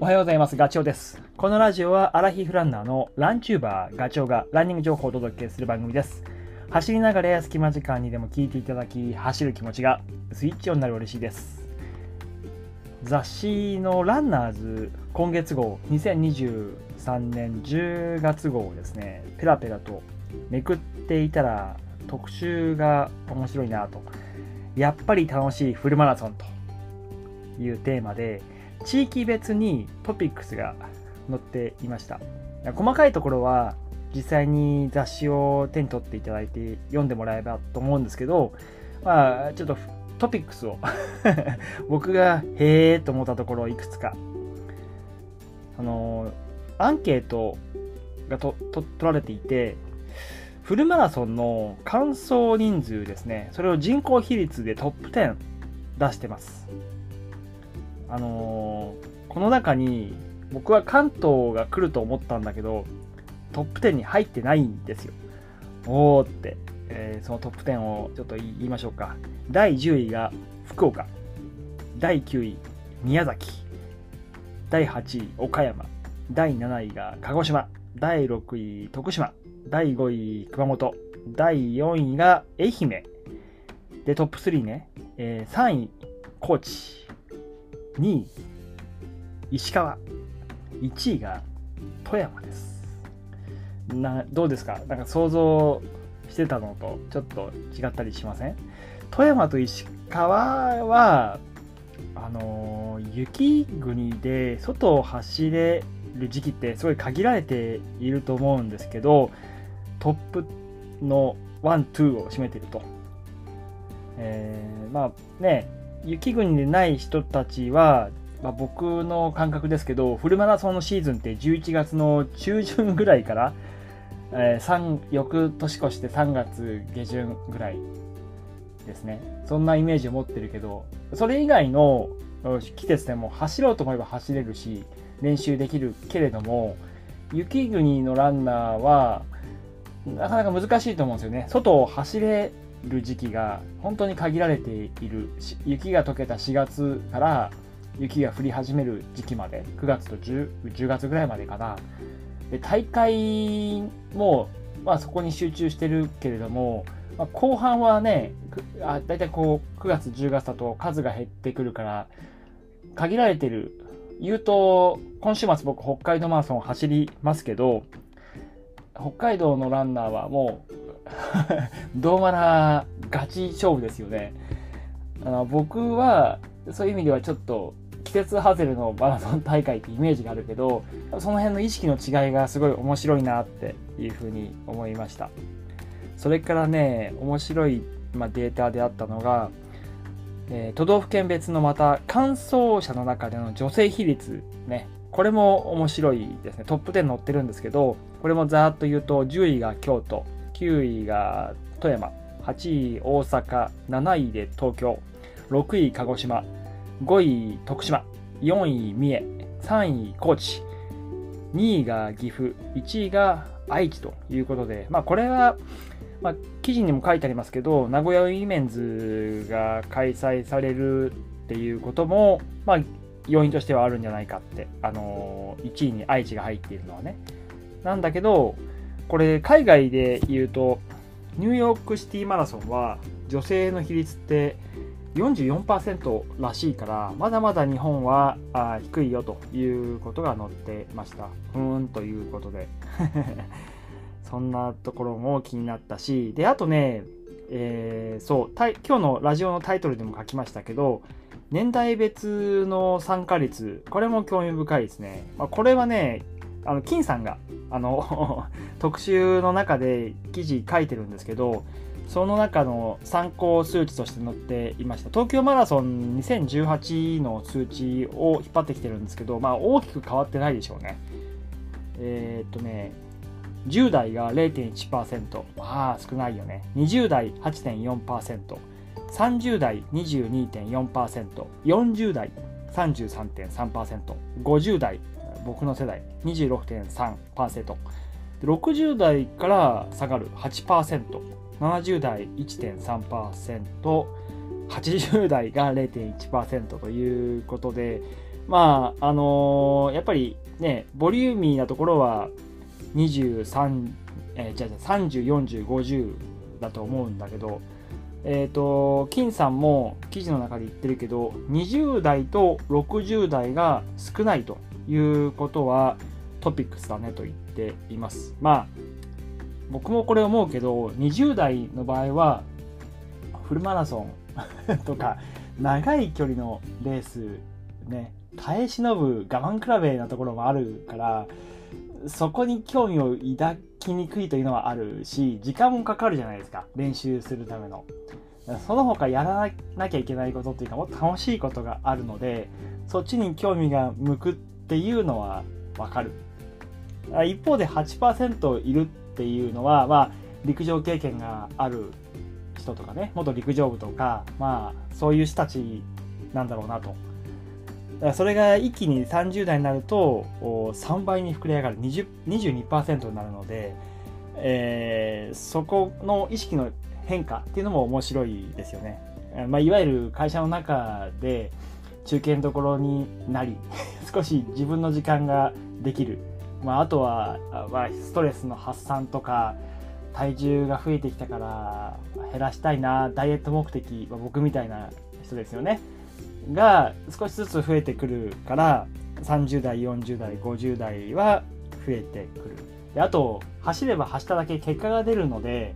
おはようございます。ガチョウです。このラジオはアラヒフランナーのランチューバーガチョウがランニング情報をお届けする番組です。走りながらや隙間時間にでも聞いていただき、走る気持ちがスイッチオンになる嬉しいです。雑誌のランナーズ今月号2023年10月号をですね、ペラペラとめくっていたら特集が面白いなと。やっぱり楽しいフルマラソンというテーマで、地域別にトピックスが載っていました。細かいところは実際に雑誌を手に取っていただいて読んでもらえばと思うんですけどまあちょっとトピックスを 僕がへえと思ったところいくつか。あのアンケートがとと取られていてフルマラソンの完走人数ですね。それを人口比率でトップ10出してます。あのー、この中に僕は関東が来ると思ったんだけどトップ10に入ってないんですよ。おーって、えー、そのトップ10をちょっと言いましょうか。第10位が福岡。第9位宮崎。第8位岡山。第7位が鹿児島。第6位徳島。第5位熊本。第4位が愛媛。で、トップ3ね。えー、3位高知。2位石川。1位が富山です。などうですか？なんか想像してたのとちょっと違ったりしません？富山と石川はあの雪国で外を走れる時期ってすごい限られていると思うんですけどトップのワン、ツーを占めていると。えー、まあね、雪国でない人たちは、まあ、僕の感覚ですけどフルマラソンのシーズンって11月の中旬ぐらいから、えー、3翌年越して3月下旬ぐらいですね。そんなイメージを持ってるけどそれ以外の季節でも走ろうと思えば走れるし練習できるけれども雪国のランナーはなかなか難しいと思うんですよね。外を走れる時期が本当に限られている。雪が溶けた4月から雪が降り始める時期まで。9月と 10, 10月ぐらいまでかな。で大会も、まあ、そこに集中してるけれども、まあ、後半はねあ大体こう9月10月だと数が減ってくるから限られてる。言うと今週末僕北海道マラソン走りますけど北海道のランナーはもうどうまなガチ勝負ですよね。あの僕はそういう意味ではちょっと季節外れのマラソン大会ってイメージがあるけどその辺の意識の違いがすごい面白いなっていうふうに思いました。それからね面白い、まあ、データであったのが、えー、都道府県別のまた完走者の中での女性比率。ね。これも面白いですね。トップ10載ってるんですけどこれもざーっと言うと10位が京都。9位が富山8位大阪7位で東京6位鹿児島5位徳島4位三重3位高知2位が岐阜1位が愛知ということで、まあ、これは、まあ、記事にも書いてありますけど名古屋ウィメンズが開催されるっていうことも、まあ、要因としてはあるんじゃないかって、あのー、1位に愛知が入っているのはね。なんだけどこれ海外で言うとニューヨークシティマラソンは女性の比率って44%らしいからまだまだ日本はあ低いよということが載ってました。ふーんということで。そんなところも気になったしであとね、えー、そう今日のラジオのタイトルでも書きましたけど年代別の参加率これも興味深いですね、まあ、これはねあの金さんがあの 特集の中で記事書いてるんですけどその中の参考数値として載っていました。東京マラソン2018の数値を引っ張ってきてるんですけど、まあ、大きく変わってないでしょうね。えー、っとね10代が0.1%まあ少ないよね。20代 8.4%30 代 22.4%40 代 33.3%50 代僕の世代26.3%、60代から下がる8%、70代1.3%、80代が0.1%ということで、まあ、あのー、やっぱりね、ボリューミーなところは23、えー、じゃあ30、40、50だと思うんだけど、えっ、ー、と、金さんも記事の中で言ってるけど、20代と60代が少ないと。いうことはトピックスだねと言っています。まあ、僕もこれ思うけど、20代の場合は、フルマラソン とか、長い距離のレース、ね、耐え忍ぶ我慢比べなところもあるから、そこに興味を抱きにくいというのはあるし、時間もかかるじゃないですか。練習するための。その他やらなきゃいけないことっていうか、もっと楽しいことがあるので、そっちに興味が向くっていうのはわかる。一方で8%いるっていうのは、まあ、陸上経験がある人とかね、元陸上部とか、まあ、そういう人たちなんだろうなと。それが一気に30代になると3倍に膨れ上がる20 22%になるので、えー、そこの意識の変化っていうのも面白いですよね。まあ、いわゆる会社の中で中堅どころになり 少し自分の時間ができる、まあ、あとは、まあ、ストレスの発散とか体重が増えてきたから減らしたいなダイエット目的、まあ、僕みたいな人ですよね。が少しずつ増えてくるから30代40代50代は増えてくる。であと走れば走っただけ結果が出るので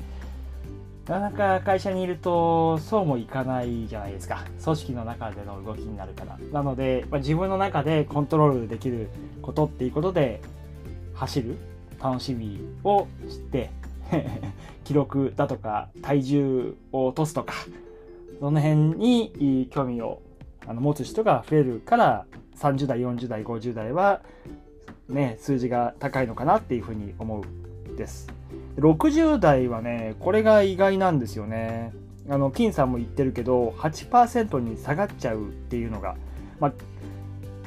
なかなか会社にいるとそうもいかないじゃないですか。組織の中での動きになるから。なので、まあ、自分の中でコントロールできることっていうことで走る楽しみを知って 記録だとか体重を落とすとかその辺に興味をあの持つ人が増えるから30代40代50代はね数字が高いのかなっていうふうに思うです。60代はねこれが意外なんですよねあの金さんも言ってるけど8%に下がっちゃうっていうのがまあ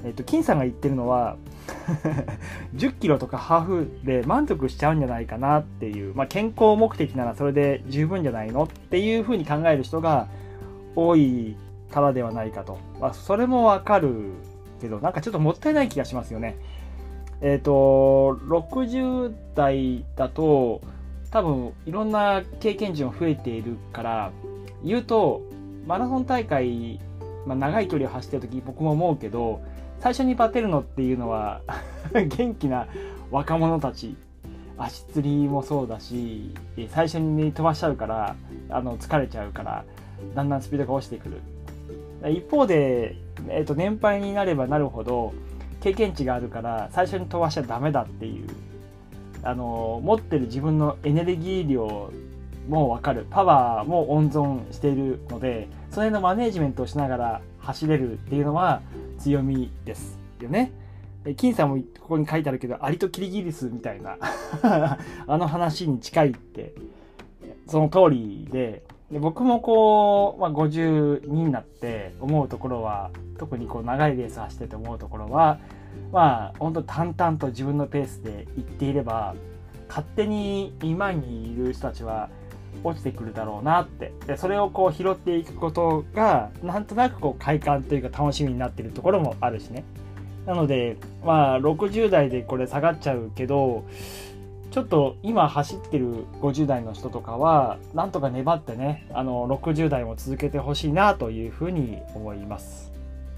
えっと金さんが言ってるのは 10キロとかハーフで満足しちゃうんじゃないかなっていう、まあ、健康目的ならそれで十分じゃないのっていうふうに考える人が多いからではないかと。まあ、それもわかるけど、なんかちょっともったいない気がしますよね。えっ、と、60代だと、多分いろんな経験値も増えているから、言うと、マラソン大会、まあ、長い距離を走ってる時僕も思うけど、最初にバテるのっていうのは 元気な若者たち。足つりもそうだし最初に飛ばしちゃうからあの疲れちゃうからだんだんスピードが落ちてくる。一方で、えー、と年配になればなるほど経験値があるから最初に飛ばしちゃダメだっていうあの持ってる自分のエネルギー量も分かる。パワーも温存しているのでその辺のマネージメントをしながら走れるっていうのは強みですよね。金さんもここに書いてあるけどアリとキリギリスみたいな。あの話に近いってその通りで。で僕もこう、まあ、52になって思うところは特にこう長いレース走ってて思うところはまあ本当淡々と自分のペースで行っていれば勝手に今にいる人たちは落ちてくるだろうなってでそれをこう拾っていくことがなんとなくこう快感というか楽しみになってるところもあるしねなのでまあ60代でこれ下がっちゃうけどちょっと今走ってる50代の人とかは、なんとか粘ってね、あの、60代も続けてほしいなというふうに思います。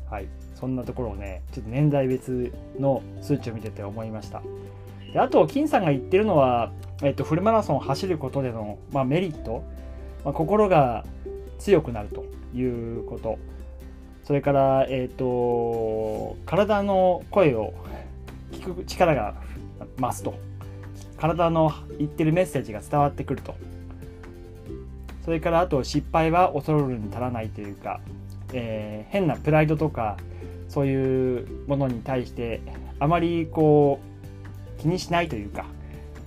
はい。そんなところをね、ちょっと年代別の数値を見てて思いました。であと、金さんが言ってるのは、えっと、フルマラソンを走ることでの、まあ、メリット、まあ、心が強くなるということ。それから、えっ、と、体の声を聞く力が増すと体の言ってるメッセージが伝わってくるとそれからあと失敗は恐るるに足らないというか、えー、変なプライドとかそういうものに対してあまりこう気にしないというか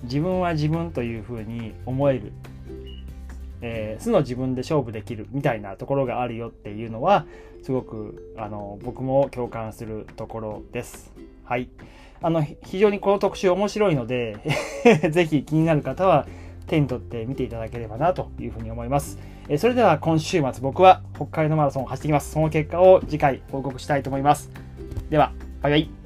自分は自分というふうに思える、えー、素の自分で勝負できるみたいなところがあるよっていうのはすごくあの僕も共感するところです。はい。あの、非常にこの特集面白いので ぜひ気になる方は手に取って見ていただければなというふうに思います。えそれでは今週末僕は北海道マラソンを走ってきます。その結果を次回報告したいと思います。では、バイバイ。